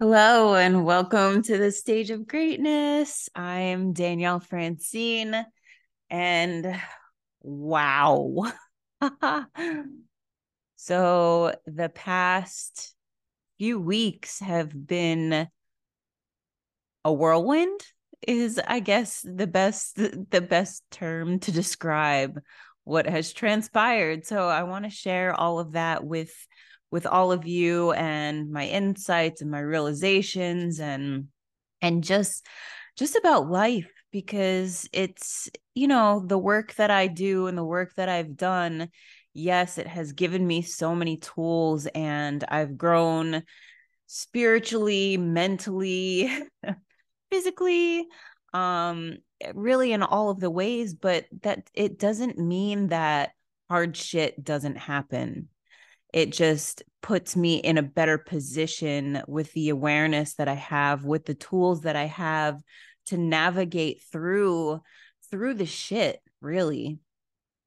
Hello and welcome to the stage of greatness. I am Danielle Francine and wow. so the past few weeks have been a whirlwind is I guess the best the best term to describe what has transpired. So I want to share all of that with with all of you and my insights and my realizations and and just just about life because it's you know the work that I do and the work that I've done yes it has given me so many tools and I've grown spiritually mentally physically um really in all of the ways but that it doesn't mean that hard shit doesn't happen it just puts me in a better position with the awareness that I have, with the tools that I have to navigate through through the shit, really.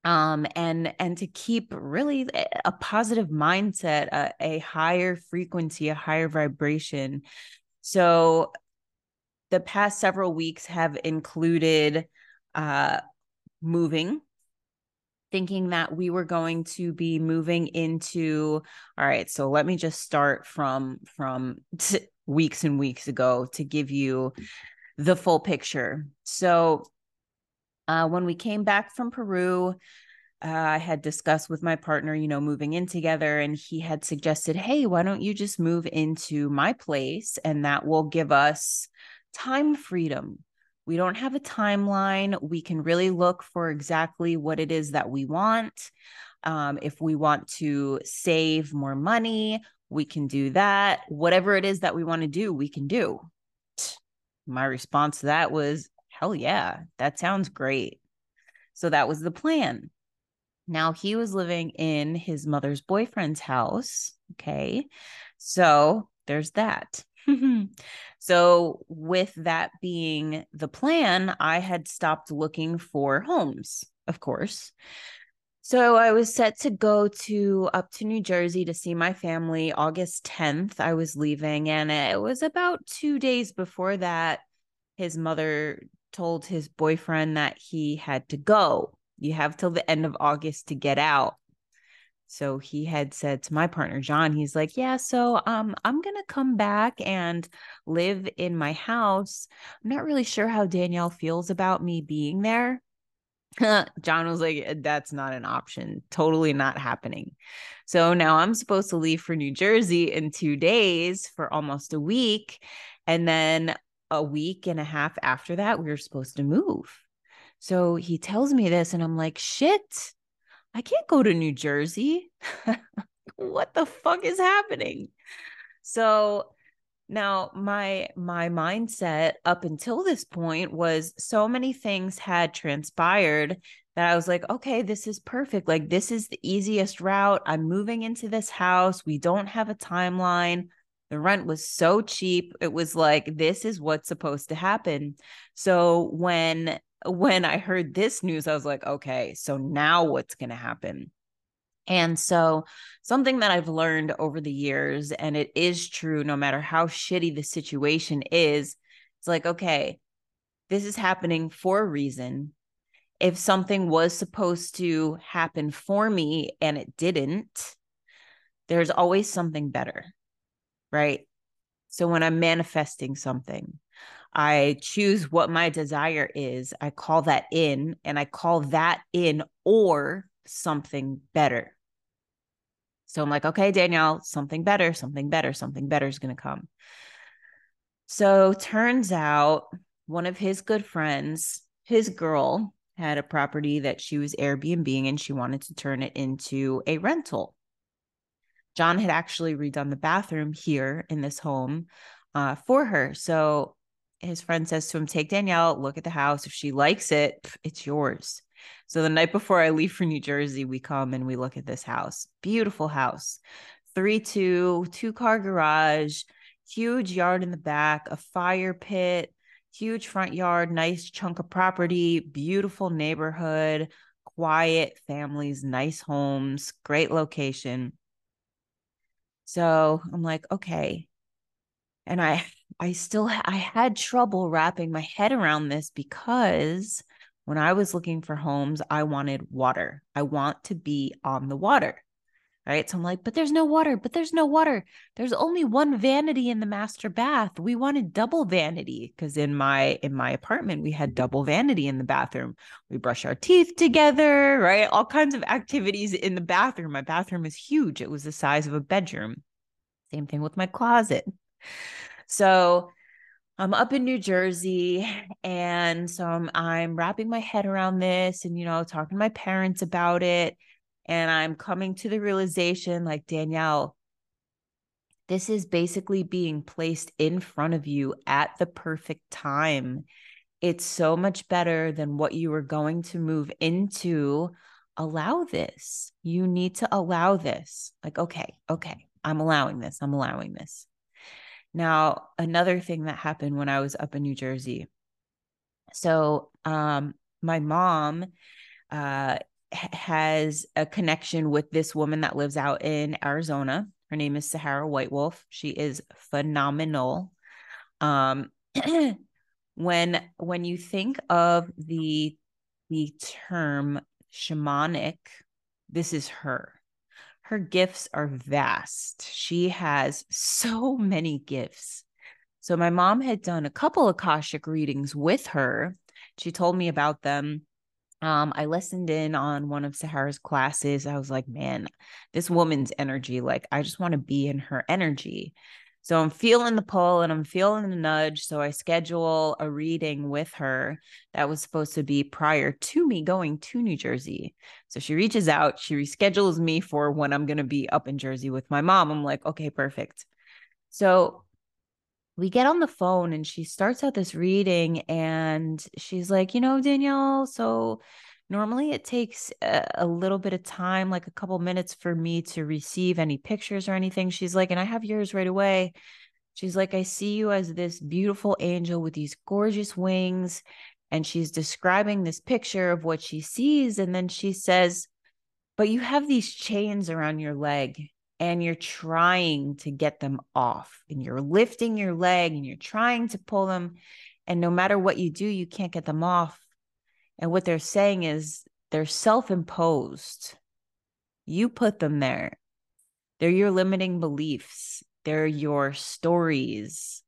Um, and and to keep really a positive mindset, a, a higher frequency, a higher vibration. So the past several weeks have included uh moving thinking that we were going to be moving into all right so let me just start from from t- weeks and weeks ago to give you the full picture so uh, when we came back from peru uh, I had discussed with my partner, you know, moving in together, and he had suggested, Hey, why don't you just move into my place? And that will give us time freedom we don't have a timeline. We can really look for exactly what it is that we want. Um, if we want to save more money, we can do that. Whatever it is that we want to do, we can do. My response to that was, hell yeah, that sounds great. So that was the plan. Now he was living in his mother's boyfriend's house. Okay. So there's that. so, with that being the plan, I had stopped looking for homes, of course. So I was set to go to up to New Jersey to see my family August 10th. I was leaving and it was about 2 days before that his mother told his boyfriend that he had to go. You have till the end of August to get out. So he had said to my partner John, he's like, "Yeah, so um I'm going to come back and live in my house. I'm not really sure how Danielle feels about me being there." John was like, "That's not an option. Totally not happening." So now I'm supposed to leave for New Jersey in 2 days for almost a week, and then a week and a half after that we we're supposed to move. So he tells me this and I'm like, "Shit." I can't go to New Jersey. what the fuck is happening? So now my my mindset up until this point was so many things had transpired that I was like, okay, this is perfect. Like this is the easiest route. I'm moving into this house. We don't have a timeline. The rent was so cheap. It was like this is what's supposed to happen. So when when I heard this news, I was like, okay, so now what's going to happen? And so, something that I've learned over the years, and it is true no matter how shitty the situation is, it's like, okay, this is happening for a reason. If something was supposed to happen for me and it didn't, there's always something better, right? So, when I'm manifesting something, I choose what my desire is. I call that in and I call that in or something better. So I'm like, okay, Danielle, something better, something better, something better is going to come. So turns out one of his good friends, his girl, had a property that she was Airbnb and she wanted to turn it into a rental. John had actually redone the bathroom here in this home uh, for her. So his friend says to him, Take Danielle, look at the house. If she likes it, it's yours. So the night before I leave for New Jersey, we come and we look at this house. Beautiful house. Three, two, two car garage, huge yard in the back, a fire pit, huge front yard, nice chunk of property, beautiful neighborhood, quiet families, nice homes, great location. So I'm like, okay, And I I still I had trouble wrapping my head around this because when I was looking for homes, I wanted water. I want to be on the water. Right. So I'm like, but there's no water, but there's no water. There's only one vanity in the master bath. We wanted double vanity because in my in my apartment, we had double vanity in the bathroom. We brush our teeth together, right? All kinds of activities in the bathroom. My bathroom is huge. It was the size of a bedroom. Same thing with my closet. So I'm up in New Jersey and so I'm, I'm wrapping my head around this and, you know, talking to my parents about it. And I'm coming to the realization like, Danielle, this is basically being placed in front of you at the perfect time. It's so much better than what you were going to move into. Allow this. You need to allow this. Like, okay, okay, I'm allowing this. I'm allowing this. Now, another thing that happened when I was up in New Jersey. So, um, my mom uh, has a connection with this woman that lives out in Arizona. Her name is Sahara White Wolf. She is phenomenal. Um, when when you think of the the term shamanic, this is her her gifts are vast. She has so many gifts. So my mom had done a couple Akashic readings with her. She told me about them. Um, I listened in on one of Sahara's classes. I was like, man, this woman's energy, like, I just want to be in her energy. So I'm feeling the pull and I'm feeling the nudge. So I schedule a reading with her that was supposed to be prior to me going to New Jersey. So she reaches out, she reschedules me for when I'm going to be up in Jersey with my mom. I'm like, okay, perfect. So we get on the phone and she starts out this reading and she's like, you know, Danielle, so normally it takes a, a, little bit of time like a couple minutes for me to receive any pictures or anything. She's like and i have yours right away. She's like i see you as this beautiful angel with these gorgeous wings and she's describing this picture of what she sees and then she says but you have these chains around your leg and you're trying to get them off and you're lifting your leg and you're trying to pull them and no matter what you do you can't get them off and what they're saying is they're self imposed. You put them there. They're your limiting beliefs, they're your stories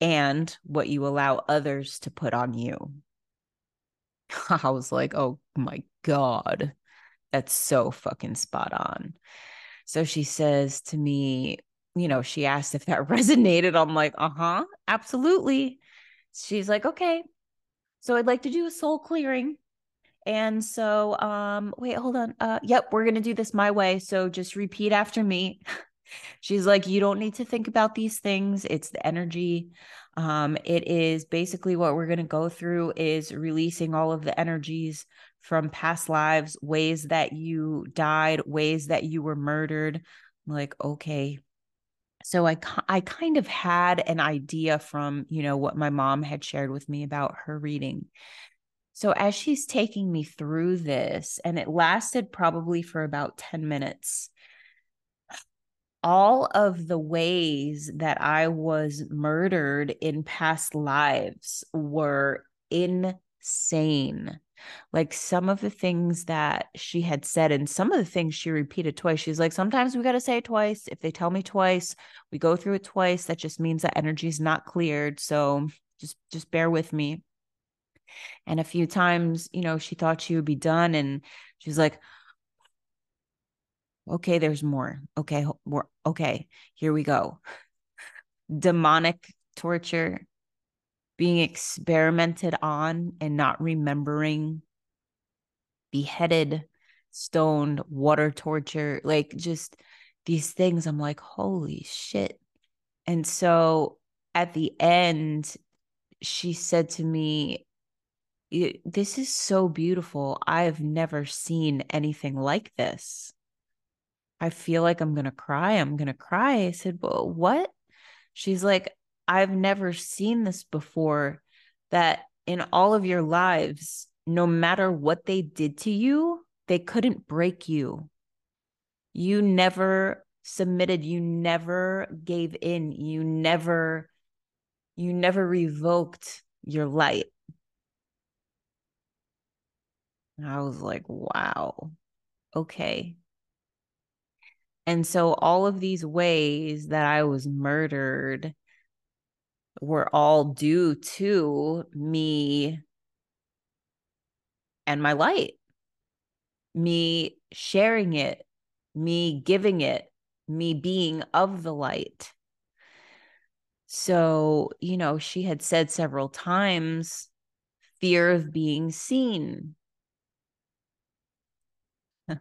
and what you allow others to put on you. I was like, oh my God, that's so fucking spot on. So she says to me, you know, she asked if that resonated. I'm like, uh huh, absolutely. She's like, okay, so I'd like to do a soul clearing. And so, um, wait, hold on. Uh, yep, we're gonna do this my way. So just repeat after me. She's like, you don't need to think about these things. It's the energy. Um, it is basically what we're gonna go through is releasing all of the energies from past lives, ways that you died, ways that you were murdered. I'm like, okay, so I I kind of had an idea from, you know, what my mom had shared with me about her reading. So as she's taking me through this and it lasted probably for about 10 minutes, all of the ways that I was murdered in past lives were insane like some of the things that she had said and some of the things she repeated twice she's like sometimes we got to say it twice. If they tell me twice we go through it twice. That just means that energy is not cleared so just just bear with me. And a few times you know she thought she would be done and she's like okay there's more. Okay more. Okay here we go. Demonic torture being experimented on and not remembering, beheaded, stoned, water torture, like just these things. I'm like, holy shit. And so at the end, she said to me, This is so beautiful. I have never seen anything like this. I feel like I'm going to cry. I'm going to cry. I said, Well, what? She's like, I've never seen this before that in all of your lives, no matter what they did to you, they couldn't break you. You never submitted you never gave in you never you never revoked your light and i was like wow okay and so all of these ways that i was murdered were all due to me and my light. Me sharing it me giving it me being of the light. So, you know, she had said several times fear of being seen,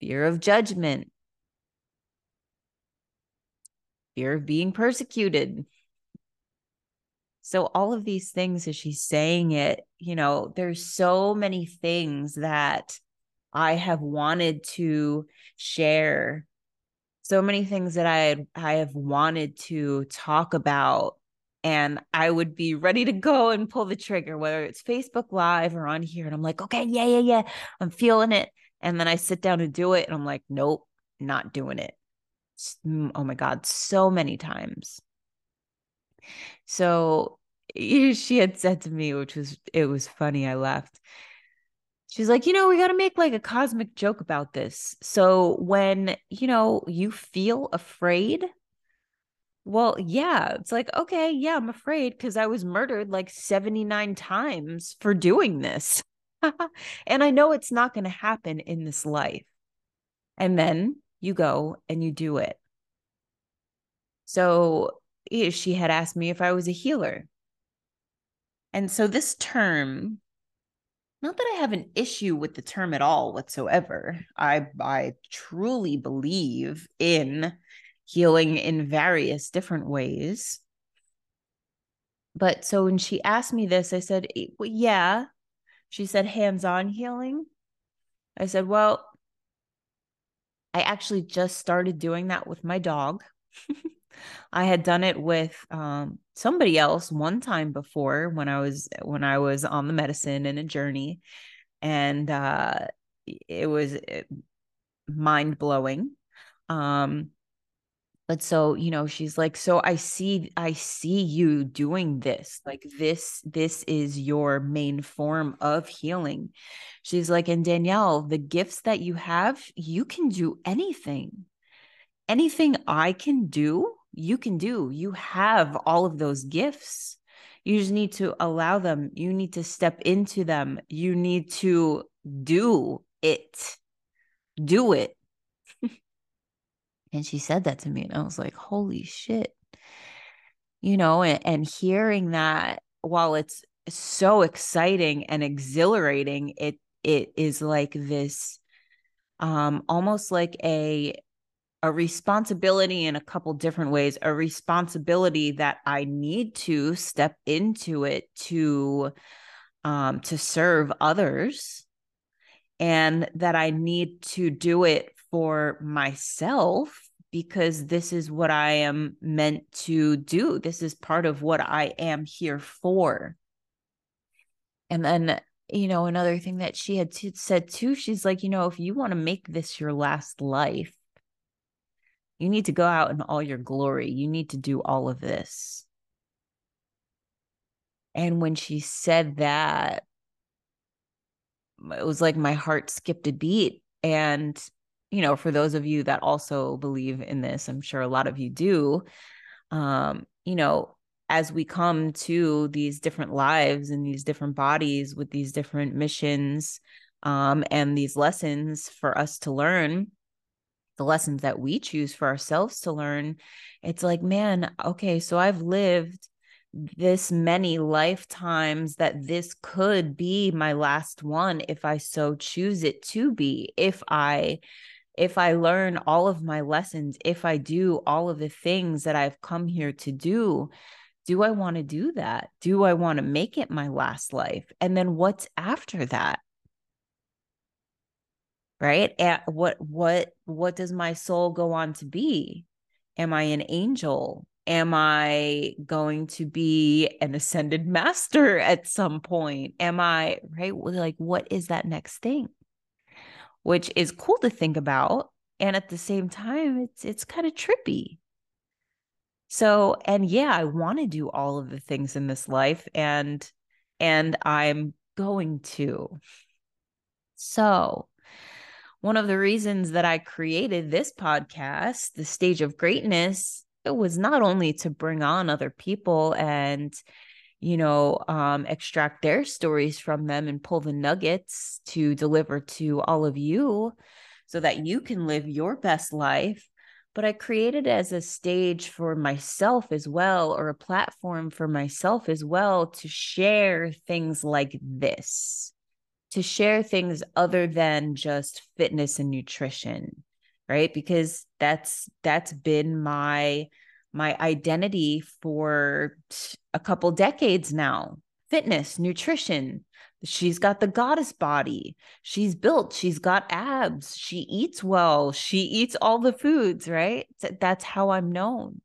fear of judgment, fear of being persecuted. So, all of these things as she's saying it, you know, there's so many things that I have wanted to share. So many things that I I have wanted to talk about. And I would be ready to go and pull the trigger whether it's Facebook live or on here. And I'm like okay yeah yeah yeah I'm feeling it. And then I sit down and do it and I'm like nope not doing it oh my god so many times so she had said to me which was it was funny I laughed She's like, you know, we got to make like a cosmic joke about this. So when, you know, you feel afraid, well, yeah, it's like, okay, yeah, I'm afraid because I was murdered like 79 times for doing this. and I know it's not going to happen in this life. And then you go and you do it. So she had asked me if I was a healer. And so this term not that I have an issue with the term at all whatsoever. I I truly believe in healing in various different ways. But so when she asked me this, I said, eh, well, "Yeah." She said, "Hands-on healing." I said, "Well, I actually just started doing that with my dog." I had done it with um, somebody else one time before when I was when I was on the medicine and a journey, and uh, it was mind blowing. Um, but so you know she's like so i see i see you doing this like this this is your main form of healing she's like and danielle the gifts that you have you can do anything anything i can do you can do. You have all of those gifts. You just need to allow them. You need to step into them. You need to do it. Do it. And she said that to me, and I was like, holy shit. You know, and, and hearing that while it's so exciting and exhilarating, it it is like this um almost like a a responsibility in a couple different ways a responsibility that i need to step into it to um to serve others and that i need to do it for myself because this is what i am meant to do this is part of what i am here for and then you know another thing that she had t- said too she's like you know if you want to make this your last life you need to go out in all your glory. You need to do all of this. And when she said that, it was like my heart skipped a beat. And, you know, for those of you that also believe in this, I'm sure a lot of you do. Um, you know, as we come to these different lives and these different bodies with these different missions um, and these lessons for us to learn, the lessons that we choose for ourselves to learn, it's like, man, okay, so I've lived this many lifetimes that this could be my last one if I so choose it to be. If I if I learn all of my lessons, if I do all of the things that I've come here to do, do I want to do that? Do I want to make it my last life? And then what's after that? right and what what what does my soul go on to be am i an angel am i going to be an ascended master at some point am i right like what is that next thing which is cool to think about and at the same time it's it's kind of trippy. So and yeah i want to do all of the things in this life and and i'm going to. So one of the reasons that i created this podcast the stage of greatness it was not only to bring on other people and you know um, extract their stories from them and pull the nuggets to deliver to all of you so that you can live your best life. But i created as a stage for myself as well or a platform for myself as well to share things like this to share things other than just fitness and nutrition right? Because that's that's been my my identity for a couple decades now. Fitness nutrition she's got the goddess body. She's built she's got abs. She eats well. She eats all the foods right? That's how i'm known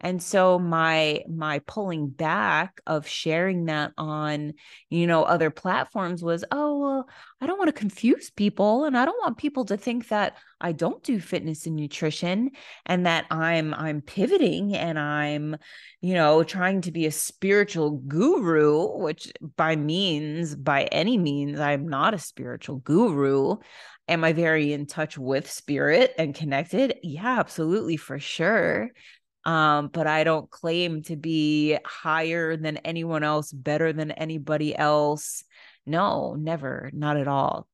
and so my my pulling back of sharing that on you know other platforms was oh well i don't want to confuse people and i don't want people to think that i don't do fitness and nutrition and that i'm i'm pivoting and i'm you know trying to be a spiritual guru which by means by any means i'm not a spiritual guru. Am i very in touch with spirit and connected? Yeah absolutely for sure um, but I don't claim to be higher than anyone else, better than anybody else. No, never, not at all.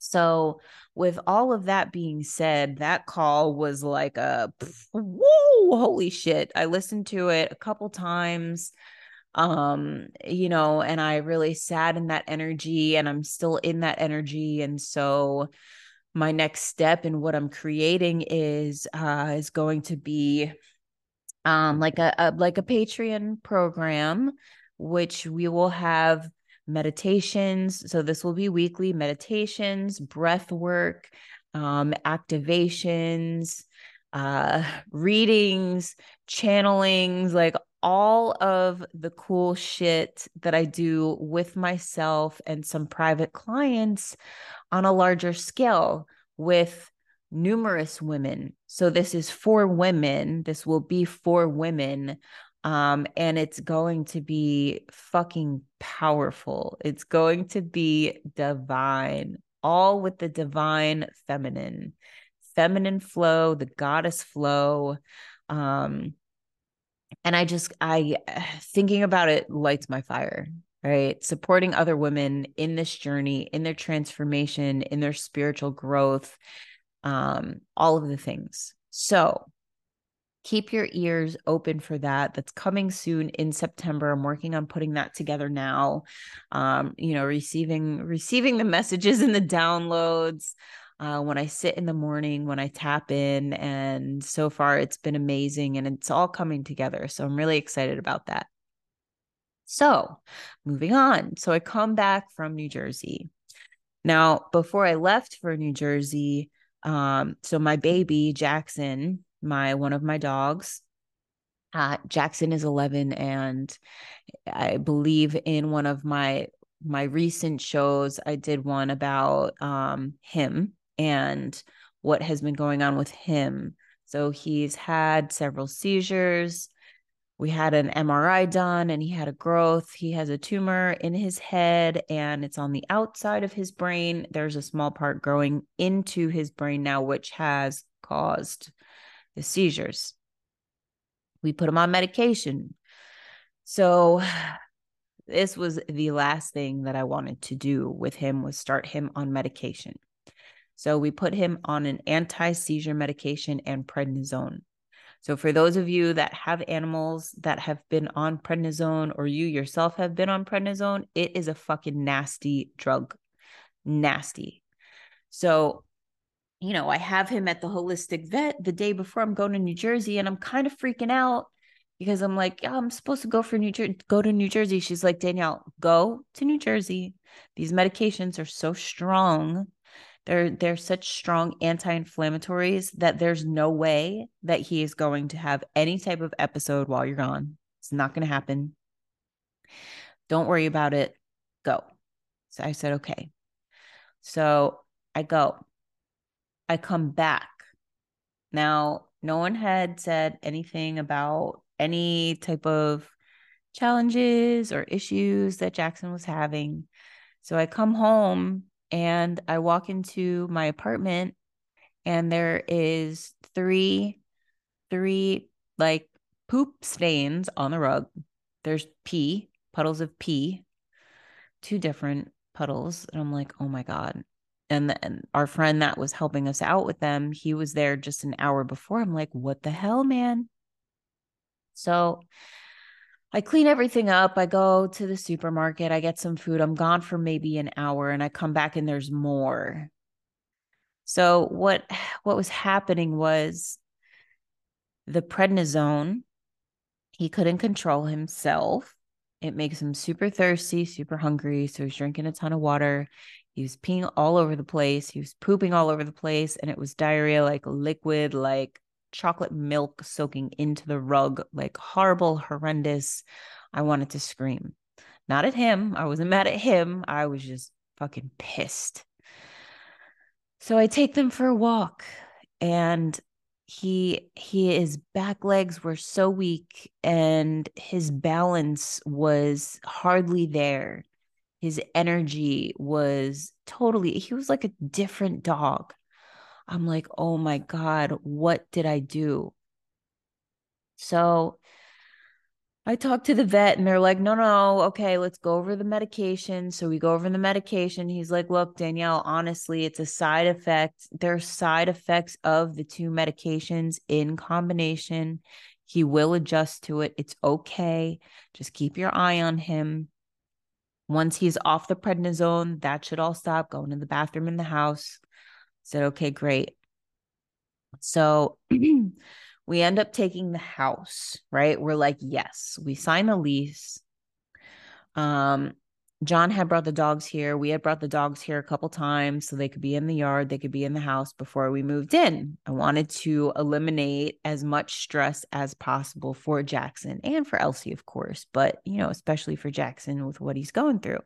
So, with all of that being said, that call was like a whoa, holy shit. I listened to it a couple times um you know and i really sat in that energy and i'm still in that energy and so my next step in what i'm creating is uh is going to be um, like a, a like a Patreon program, which we will have meditations. So this will be weekly meditations, breath work, um, activations, uh, readings, channelings, like all of the cool shit that I do with myself and some private clients on a larger scale with numerous women. So this is for women. This will be for women. Um, and it's going to be fucking powerful. It's going to be divine, all with the divine feminine, feminine flow, the goddess flow. Um, and I just, I thinking about it lights my fire right? Supporting other women in this journey, in their transformation, in their spiritual growth, um, all of the things. So keep your ears open for that. That's coming soon in September. I'm working on putting that together now. Um, you know, receiving receiving the messages and the downloads. Uh, when I sit in the morning, when I tap in, and so far it's been amazing and it's all coming together. So I'm really excited about that. So, moving on. So, I come back from New Jersey. Now, before I left for New Jersey, um, so my baby Jackson, my one of my dogs, uh, Jackson is 11, and I believe in one of my my recent shows, I did one about um, him and what has been going on with him. So he's had several seizures we had an MRI done and he had a growth. He has a tumor in his head and it's on the outside of his brain. There's a small part growing into his brain now, which has caused the seizures. We put him on medication. So this was the last thing that I wanted to do with him was start him on medication. So we put him on an anti-seizure medication and prednisone. So, for those of you that have animals that have been on prednisone or you yourself have been on prednisone, it is a fucking nasty drug. Nasty. So, you know, I have him at the holistic vet the day before I'm going to New Jersey and I'm kind of freaking out because I'm like, yeah, I'm supposed to go for New Jersey, go to New Jersey. She's like, Danielle, go to New Jersey. These medications are so strong they're they're such strong anti-inflammatories that there's no way that he is going to have any type of episode while you're gone. It's not going to happen. Don't worry about it. Go. So I said, okay. So I go. I come back Now, no one had said anything about any type of challenges or issues that Jackson was having. So I come home and I walk into my apartment and there is three three like poop stains on the rug. There's pee, puddles of pee, two different puddles. And I'm like, oh my God. And then our friend that was helping us out with them, he was there just an hour before. I'm like, what the hell, man? So I clean everything up. I go to the supermarket. I get some food. I'm gone for maybe an hour and I come back and there's more. So what what was happening was the prednisone he couldn't control himself. It makes him super thirsty, super hungry. So he's drinking a ton of water. He was peeing all over the place. He was pooping all over the place. And it was diarrhea, like liquid, like chocolate milk soaking into the rug, like horrible, horrendous. I wanted to scream. Not at him. I wasn't mad at him. I was just fucking pissed. So I take them for a walk and he he his back legs were so weak and his balance was hardly there his energy was totally he was like a different dog i'm like oh my god what did i do so I talked to the vet and they're like, no, no, okay, let's go over the medication. So we go over the medication. He's like, look, Danielle, honestly, it's a side effect. There's side effects of the two medications in combination. He will adjust to it. It's okay. Just keep your eye on him. Once he's off the prednisone, that should all stop going to the bathroom in the house. Said, okay, great. So we end up taking the house, right? We're like, yes, we sign the lease. Um, John had brought the dogs here. We had brought the dogs here a couple times so they could be in the yard, they could be in the house before we moved in. I wanted to eliminate as much stress as possible for Jackson and for Elsie, of course, but you know, especially for Jackson with what he's going through.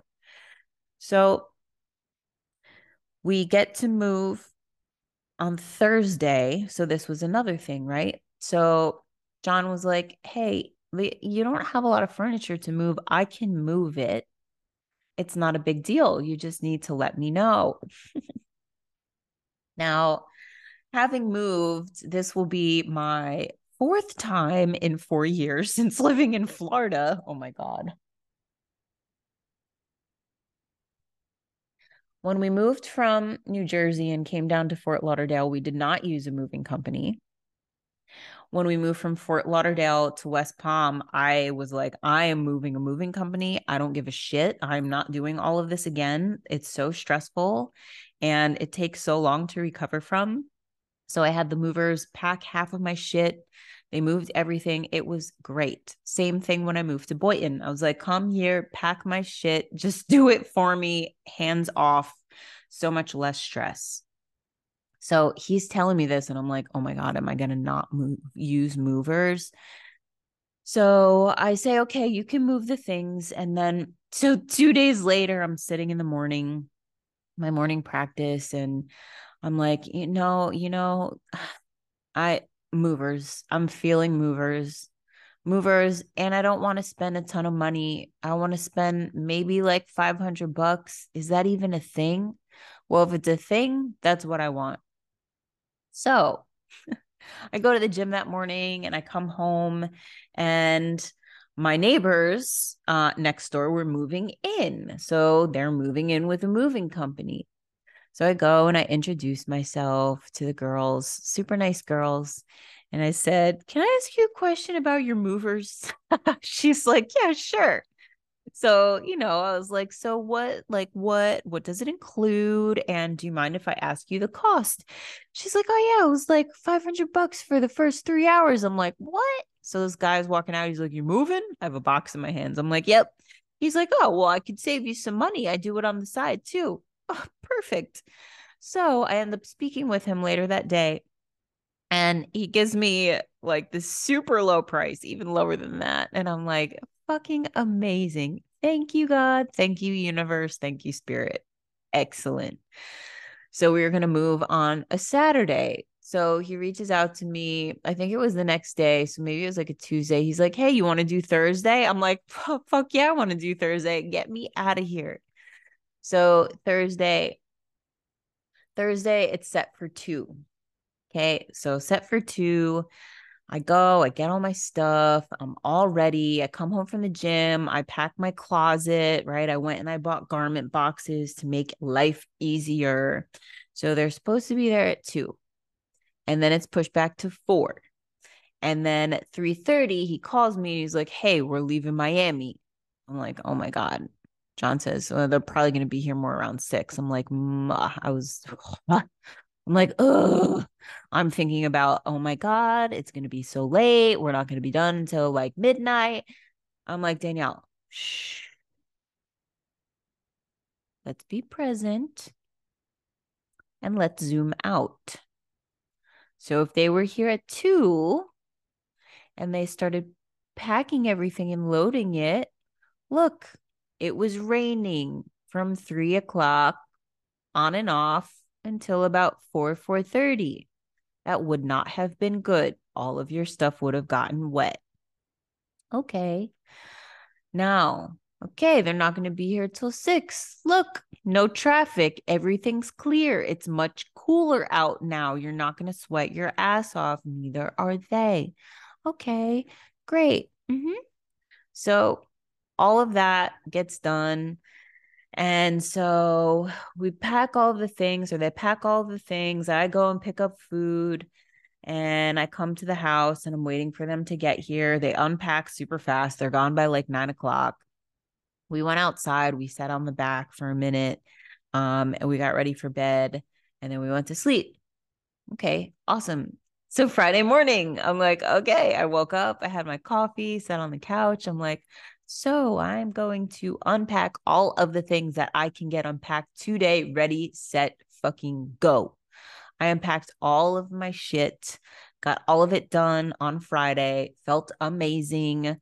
So we get to move on Thursday. So this was another thing, right? So John was like, Hey, you don't have a lot of furniture to move. I can move it. It's not a big deal. You just need to let me know. now, having moved, this will be my fourth time in four years since living in Florida. Oh my God. When we moved from New Jersey and came down to Fort Lauderdale, we did not use a moving company when we moved from Fort Lauderdale to West Palm, I was like, I am moving a moving company. I don't give a shit. I'm not doing all of this again. It's so stressful and it takes so long to recover from. So I had the movers pack half of my shit. They moved everything. It was great. Same thing when I moved to Boynton. I was like, come here, pack my shit, just do it for me, hands off. So much less stress. So he's telling me this, and I'm like, oh my God, am I going to not move, use movers? So I say, okay, you can move the things. And then, so two days later, I'm sitting in the morning, my morning practice, and I'm like, you know, you know, I movers, I'm feeling movers, movers, and I don't want to spend a ton of money. I want to spend maybe like 500 bucks. Is that even a thing? Well, if it's a thing, that's what I want. So I go to the gym that morning and I come home and my neighbors uh, next door were moving in. So they're moving in with a moving company. So I go and I introduce myself to the girls, super nice girls. And I said, Can I ask you a question about your movers? She's like, Yeah, sure. So you know i was like so what like what what does it include? And do you mind if i ask you the cost? She's like oh yeah it was like 500 bucks for the first three hours. I'm like what? So this guy's walking out he's like "You're moving? I have a box in my hands. I'm like yep. He's like oh well i could save you some money. I do it on the side too oh, perfect so i end up speaking with him later that day and he gives me like the super low price even lower than that and i'm like fucking amazing. Thank you, God. Thank you, universe. Thank you, spirit. Excellent. So we are going to move on a Saturday. So he reaches out to me. I think it was the next day. So maybe it was like a Tuesday. He's like, Hey, you want to do Thursday? I'm like, Fuck yeah, I want to do Thursday. Get me out of here. So Thursday, Thursday, it's set for two. Okay. So set for two. I go, I get all my stuff. I'm all ready. I come home from the gym. I pack my closet, right? I went and I bought garment boxes to make life easier. So they're supposed to be there at two. And then it's pushed back to four. And then at 3:30, he calls me. He's like, Hey, we're leaving Miami. I'm like, oh my God. John says, well, they're probably going to be here more around six. I'm like, I was, I'm like, oh, I'm thinking about, oh my God, it's going to be so late. We're not going to be done until like midnight. I'm like, Danielle, shh. Let's be present and let's zoom out. So if they were here at two and they started packing everything and loading it, look, it was raining from three o'clock on and off until about 4 4.30 that would not have been good. All of your stuff would have gotten wet. Okay. Now okay they're not going to be here till 6 look no traffic. Everything's clear. It's much cooler out now. You're not going to sweat your ass off. Neither are they. Okay great. Mm-hmm. so all of that gets done. And so we pack all the things, or they pack all the things. I go and pick up food and I come to the house and I'm waiting for them to get here. They unpack super fast. They're gone by like nine o'clock. We went outside, we sat on the back for a minute, um, and we got ready for bed, and then we went to sleep. Okay, awesome. So Friday morning, I'm like, okay, I woke up, I had my coffee, sat on the couch. I'm like, so I'm going to unpack all of the things that I can get unpacked today. Ready, set, fucking go. I unpacked all of my shit, got all of it done on Friday, felt amazing.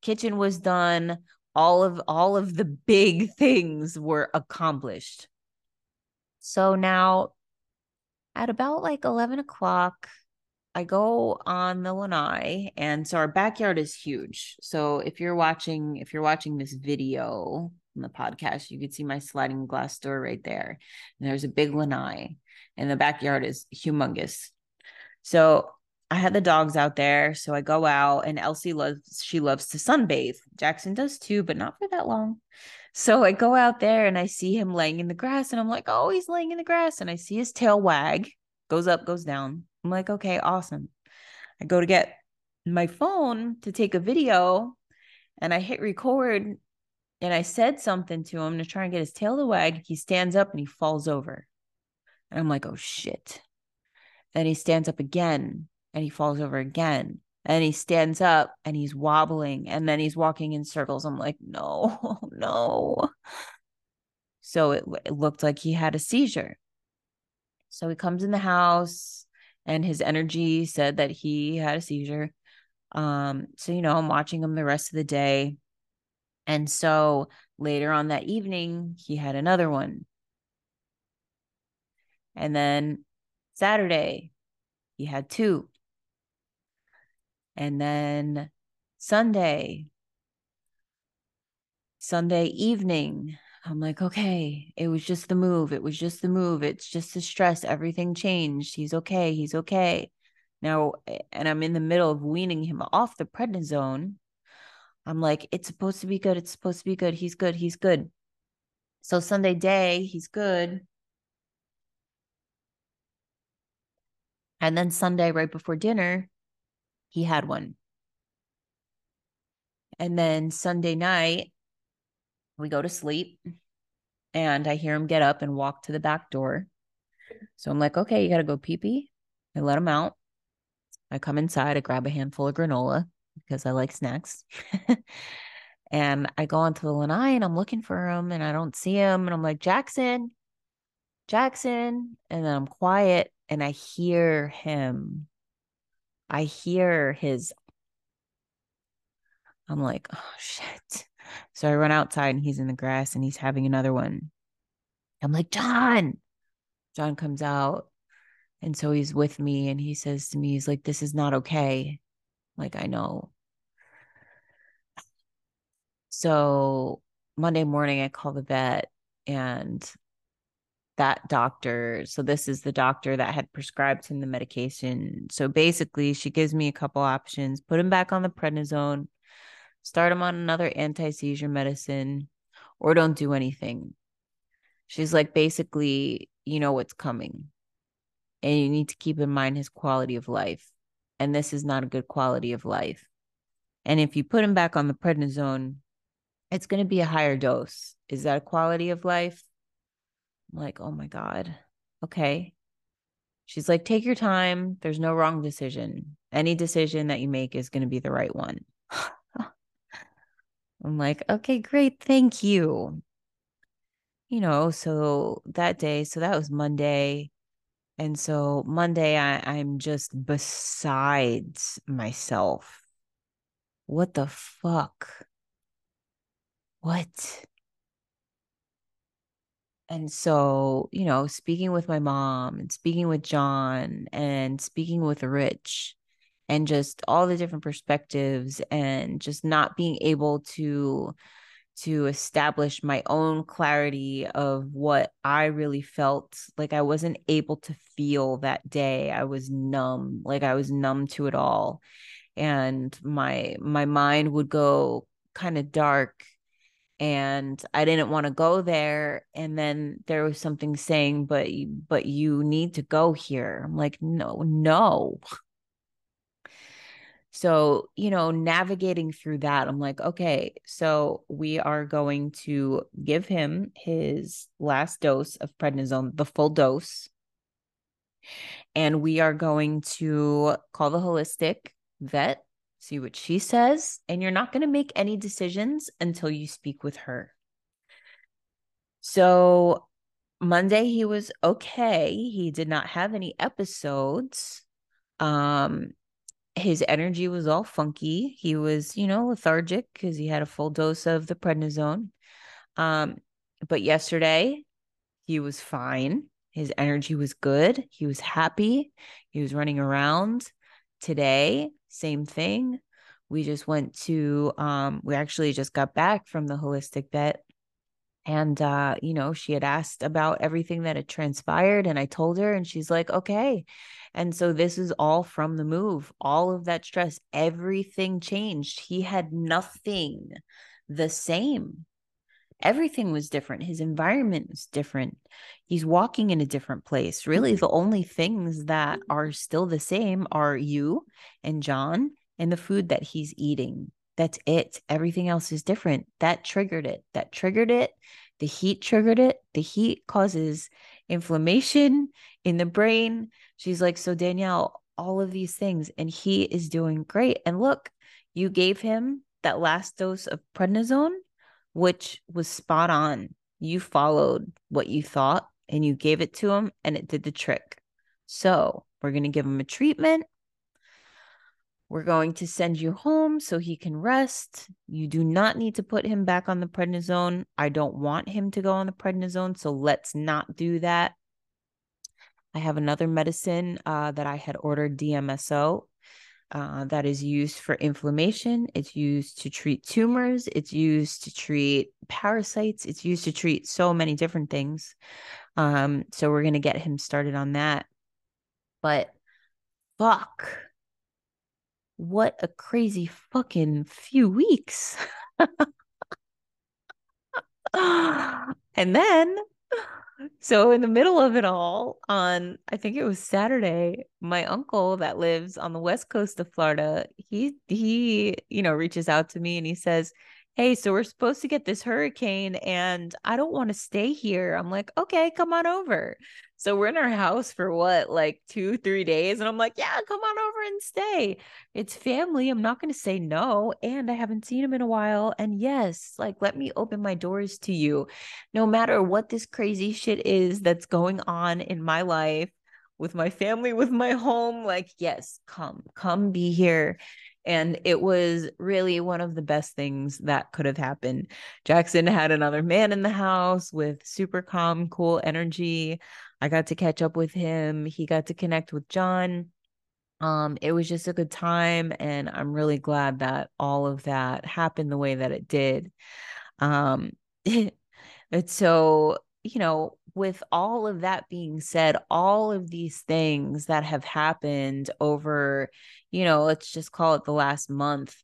Kitchen was done. All of all of the big things were accomplished. So now at about like 11 o'clock, I go on the lanai, and so our backyard is huge. So if you're watching, if you're watching this video on the podcast, you could see my sliding glass door right there. And there's a big lanai, and the backyard is humongous. So I had the dogs out there, so I go out, and Elsie loves she loves to sunbathe. Jackson does too, but not for that long. So I go out there and I see him laying in the grass, and I'm like, oh, he's laying in the grass, and I see his tail wag, goes up, goes down I'm like, okay, awesome. I go to get my phone to take a video and I hit record and I said something to him to try and get his tail to wag. He stands up and he falls over. And I'm like, oh shit. Then he stands up again and he falls over again. And he stands up and he's wobbling and then he's walking in circles. I'm like, no, no. So it, it looked like he had a seizure. So he comes in the house and his energy said that he had a seizure. Um, so you know, I'm watching him the rest of the day. And so later on that evening, he had another one. And then Saturday, he had two. And then Sunday, Sunday evening, I'm like, okay, it was just the move. It was just the move. It's just the stress. Everything changed. He's okay. He's okay. Now, and I'm in the middle of weaning him off the prednisone. I'm like, it's supposed to be good. It's supposed to be good. He's good. He's good. So Sunday day, he's good. And then Sunday, right before dinner, he had one. And then Sunday night, we go to sleep and I hear him get up and walk to the back door. So I'm like, okay, you got to go pee pee. I let him out. I come inside, I grab a handful of granola because I like snacks. and I go onto the lanai and I'm looking for him and I don't see him. And I'm like, Jackson, Jackson. And then I'm quiet and I hear him. I hear his. I'm like, oh shit. So I run outside and he's in the grass and he's having another one. I'm like, John. John comes out And so he's with me and he says to me, he's like, This is not okay. Like, I know. So Monday morning, I call the vet and that doctor. So this is the doctor that had prescribed him the medication. So basically, she gives me a couple options: put him back on the prednisone, start him on another anti-seizure medicine, or don't do anything. She's like, basically, you know what's coming, and you need to keep in mind his quality of life. And this is not a good quality of life. And if you put him back on the prednisone, it's going to be a higher dose. Is that a quality of life? I'm like, oh my God. Okay. She's like, take your time. There's no wrong decision. Any decision that you make is going to be the right one. I'm like, okay, great. Thank you. You know, so that day, so that was Monday. And so Monday, I, I'm just besides myself. What the fuck? What? And so, you know, speaking with my mom and speaking with John and speaking with Rich and just all the different perspectives and just not being able to to establish my own clarity of what I really felt like I wasn't able to feel that day. I was numb, like I was numb to it all. And my my mind would go kind of dark and I didn't want to go there. And then there was something saying, but but you need to go here. I'm like, no, no. So, you know, navigating through that, I'm like, okay, so we are going to give him his last dose of prednisone, the full dose. And we are going to call the holistic vet see what she says, and you're not going to make any decisions until you speak with her. So Monday he was okay. He did not have any episodes. Um his energy was all funky. He was, you know, lethargic because he had a full dose of the prednisone. Um but yesterday he was fine. His energy was good. He was happy. He was running around. Today same thing. We just went to, um, we actually just got back from the holistic vet. And, uh, you know, she had asked about everything that had transpired. And I told her, and she's like, okay. And so this is all from the move, all of that stress, everything changed. He had nothing the same everything was different. His environment was different. He's walking in a different place. Really, the only things that are still the same are you and John and the food that he's eating. That's it. Everything else is different. That triggered it. That triggered it. The heat triggered it. The heat causes inflammation in the brain. She's like, So, Danielle, all of these things, and he is doing great. And look, you gave him that last dose of prednisone which was spot on. You followed what you thought and you gave it to him and it did the trick. So we're going to give him a treatment. We're going to send you home so he can rest. You do not need to put him back on the prednisone. I don't want him to go on the prednisone. So let's not do that. I have another medicine uh, that I had ordered DMSO uh, that is used for inflammation. It's used to treat tumors. It's used to treat parasites. It's used to treat so many different things. Um, so we're going to get him started on that. But fuck. What a crazy fucking few weeks. and then so in the middle of it all on i think it was saturday my uncle that lives on the west coast of florida he he you know reaches out to me and he says hey so we're supposed to get this hurricane and i don't want to stay here i'm like okay come on over so we're in our house for what, like two, three days. And I'm like, yeah, come on over and stay. It's family. I'm not going to say no. And I haven't seen him in a while. And yes, like, let me open my doors to you. No matter what this crazy shit is that's going on in my life, with my family, with my home, like, yes, come, come be here. And it was really one of the best things that could have happened. Jackson had another man in the house with super calm, cool energy. I got to catch up with him. He got to connect with John. Um, it was just a good time, and I'm really glad that all of that happened the way that it did. Um, it's so, you know, with all of that being said, all of these things that have happened over, you know, let's just call it the last month.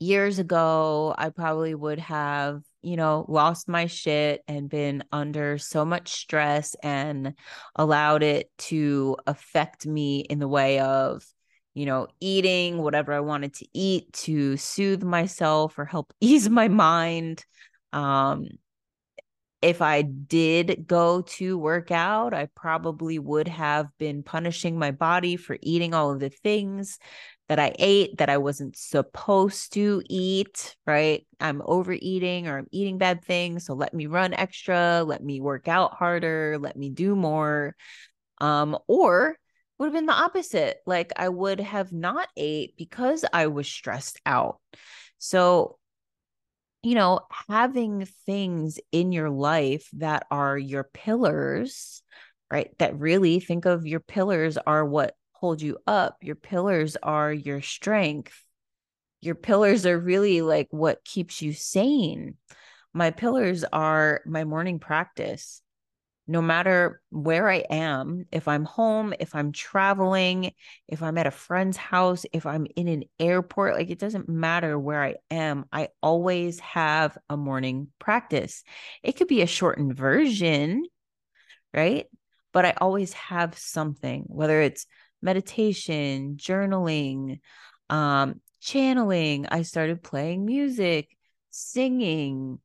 Years ago, I probably would have, you know, lost my shit and been under so much stress and allowed it to affect me in the way of, you know, eating whatever I wanted to eat to soothe myself or help ease my mind. Um, if I did go to work out, I probably would have been punishing my body for eating all of the things that I ate that I wasn't supposed to eat, right? I'm overeating or I'm eating bad things. So let me run extra, let me work out harder, let me do more. Um, or would have been the opposite. Like I would have not ate because I was stressed out. So you know, having things in your life that are your pillars, right? That really think of your pillars are what hold you up. Your pillars are your strength. Your pillars are really like what keeps you sane. My pillars are my morning practice no matter where I am, if I'm home, if I'm traveling, if I'm at a friend's house, if I'm in an airport, like it doesn't matter where I am, I always have a morning practice. It could be a shortened version, right? But I always have something, whether it's meditation, journaling, um, channeling. I started playing music, singing,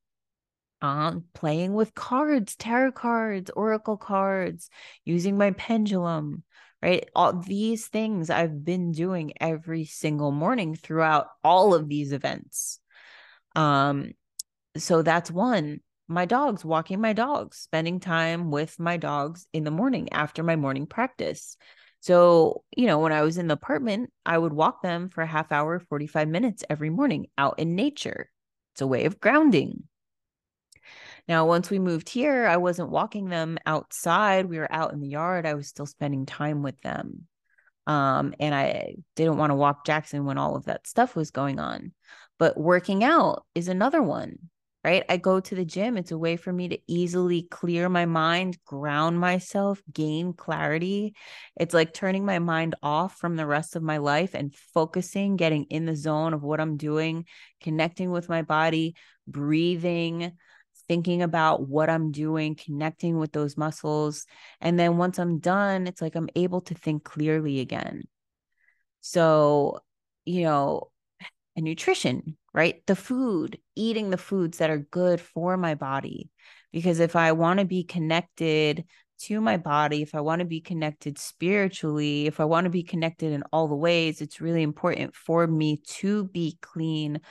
um, playing with cards, tarot cards, oracle cards, using my pendulum, right? All these things I've been doing every single morning throughout all of these events. Um, so that's one. My dogs, walking my dogs, spending time with my dogs in the morning after my morning practice. So, you know, when I was in the apartment, I would walk them for a half hour, 45 minutes every morning out in nature. It's a way of grounding. Now, once we moved here, I wasn't walking them outside. We were out in the yard. I was still spending time with them. Um, and I didn't want to walk Jackson when all of that stuff was going on. But working out is another one, right? I go to the gym. It's a way for me to easily clear my mind, ground myself, gain clarity. It's like turning my mind off from the rest of my life and focusing, getting in the zone of what I'm doing, connecting with my body, breathing thinking about what I'm doing, connecting with those muscles. And then once I'm done, it's like I'm able to think clearly again. So, you know, and nutrition, right? The food, eating the foods that are good for my body. Because if I want to be connected to my body, if I want to be connected spiritually, if I want to be connected in all the ways, it's really important for me to be clean,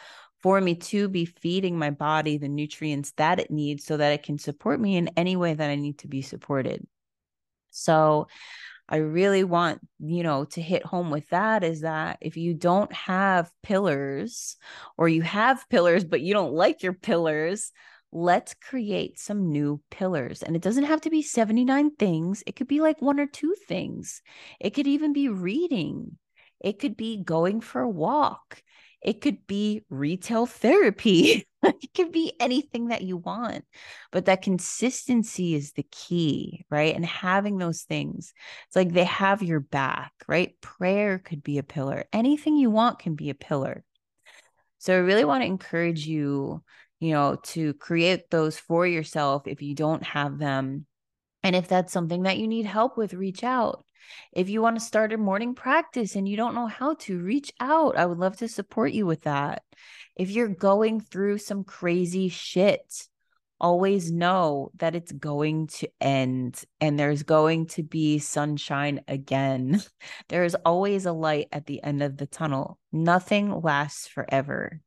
for me to be feeding my body the nutrients that it needs so that it can support me in any way that I need to be supported. So I really want, you know, to hit home with that is that if you don't have pillars or you have pillars, but you don't like your pillars, let's create some new pillars. And it doesn't have to be 79 things, it could be like one or two things. It could even be reading, it could be going for a walk, it could be retail therapy. it could be anything that you want. But that consistency is the key, right? And having those things, it's like they have your back, right? Prayer could be a pillar. Anything you want can be a pillar. So I really want to encourage you, you know, to create those for yourself if you don't have them. And if that's something that you need help with, reach out. If you want to start a morning practice and you don't know how to, reach out. I would love to support you with that. If you're going through some crazy shit, always know that it's going to end and there's going to be sunshine again. There is always a light at the end of the tunnel. Nothing lasts forever.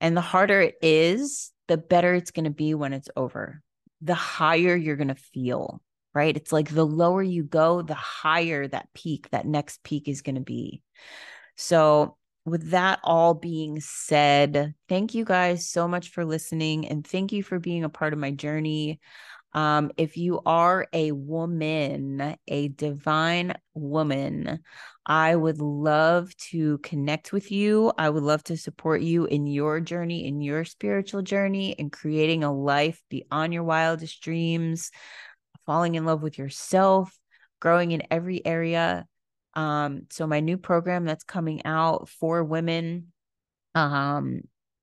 And the harder it is, the better it's going to be when it's over. The higher you're going to feel right? It's like the lower you go, the higher that peak, that next peak is going to be. So, with that all being said, thank you guys so much for listening and thank you for being a part of my journey. Um, if you are a woman, a divine woman, I would love to connect with you. I would love to support you in your journey, in your spiritual journey, in creating a life beyond your wildest dreams, falling in love with yourself, growing in every area. Um, so my new program that's coming out for women, um,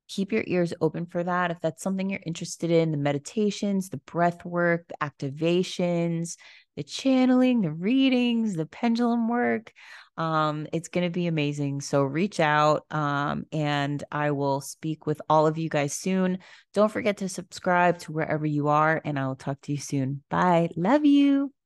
keep your ears open for that. If that's something you're interested in, the meditations, the breath work, the activations, the channeling, the readings, the pendulum work, um, it's going to be amazing. So reach out um, and I will speak with all of you guys soon. Don't forget to subscribe to wherever you are, and I will talk to you soon. Bye. Love you.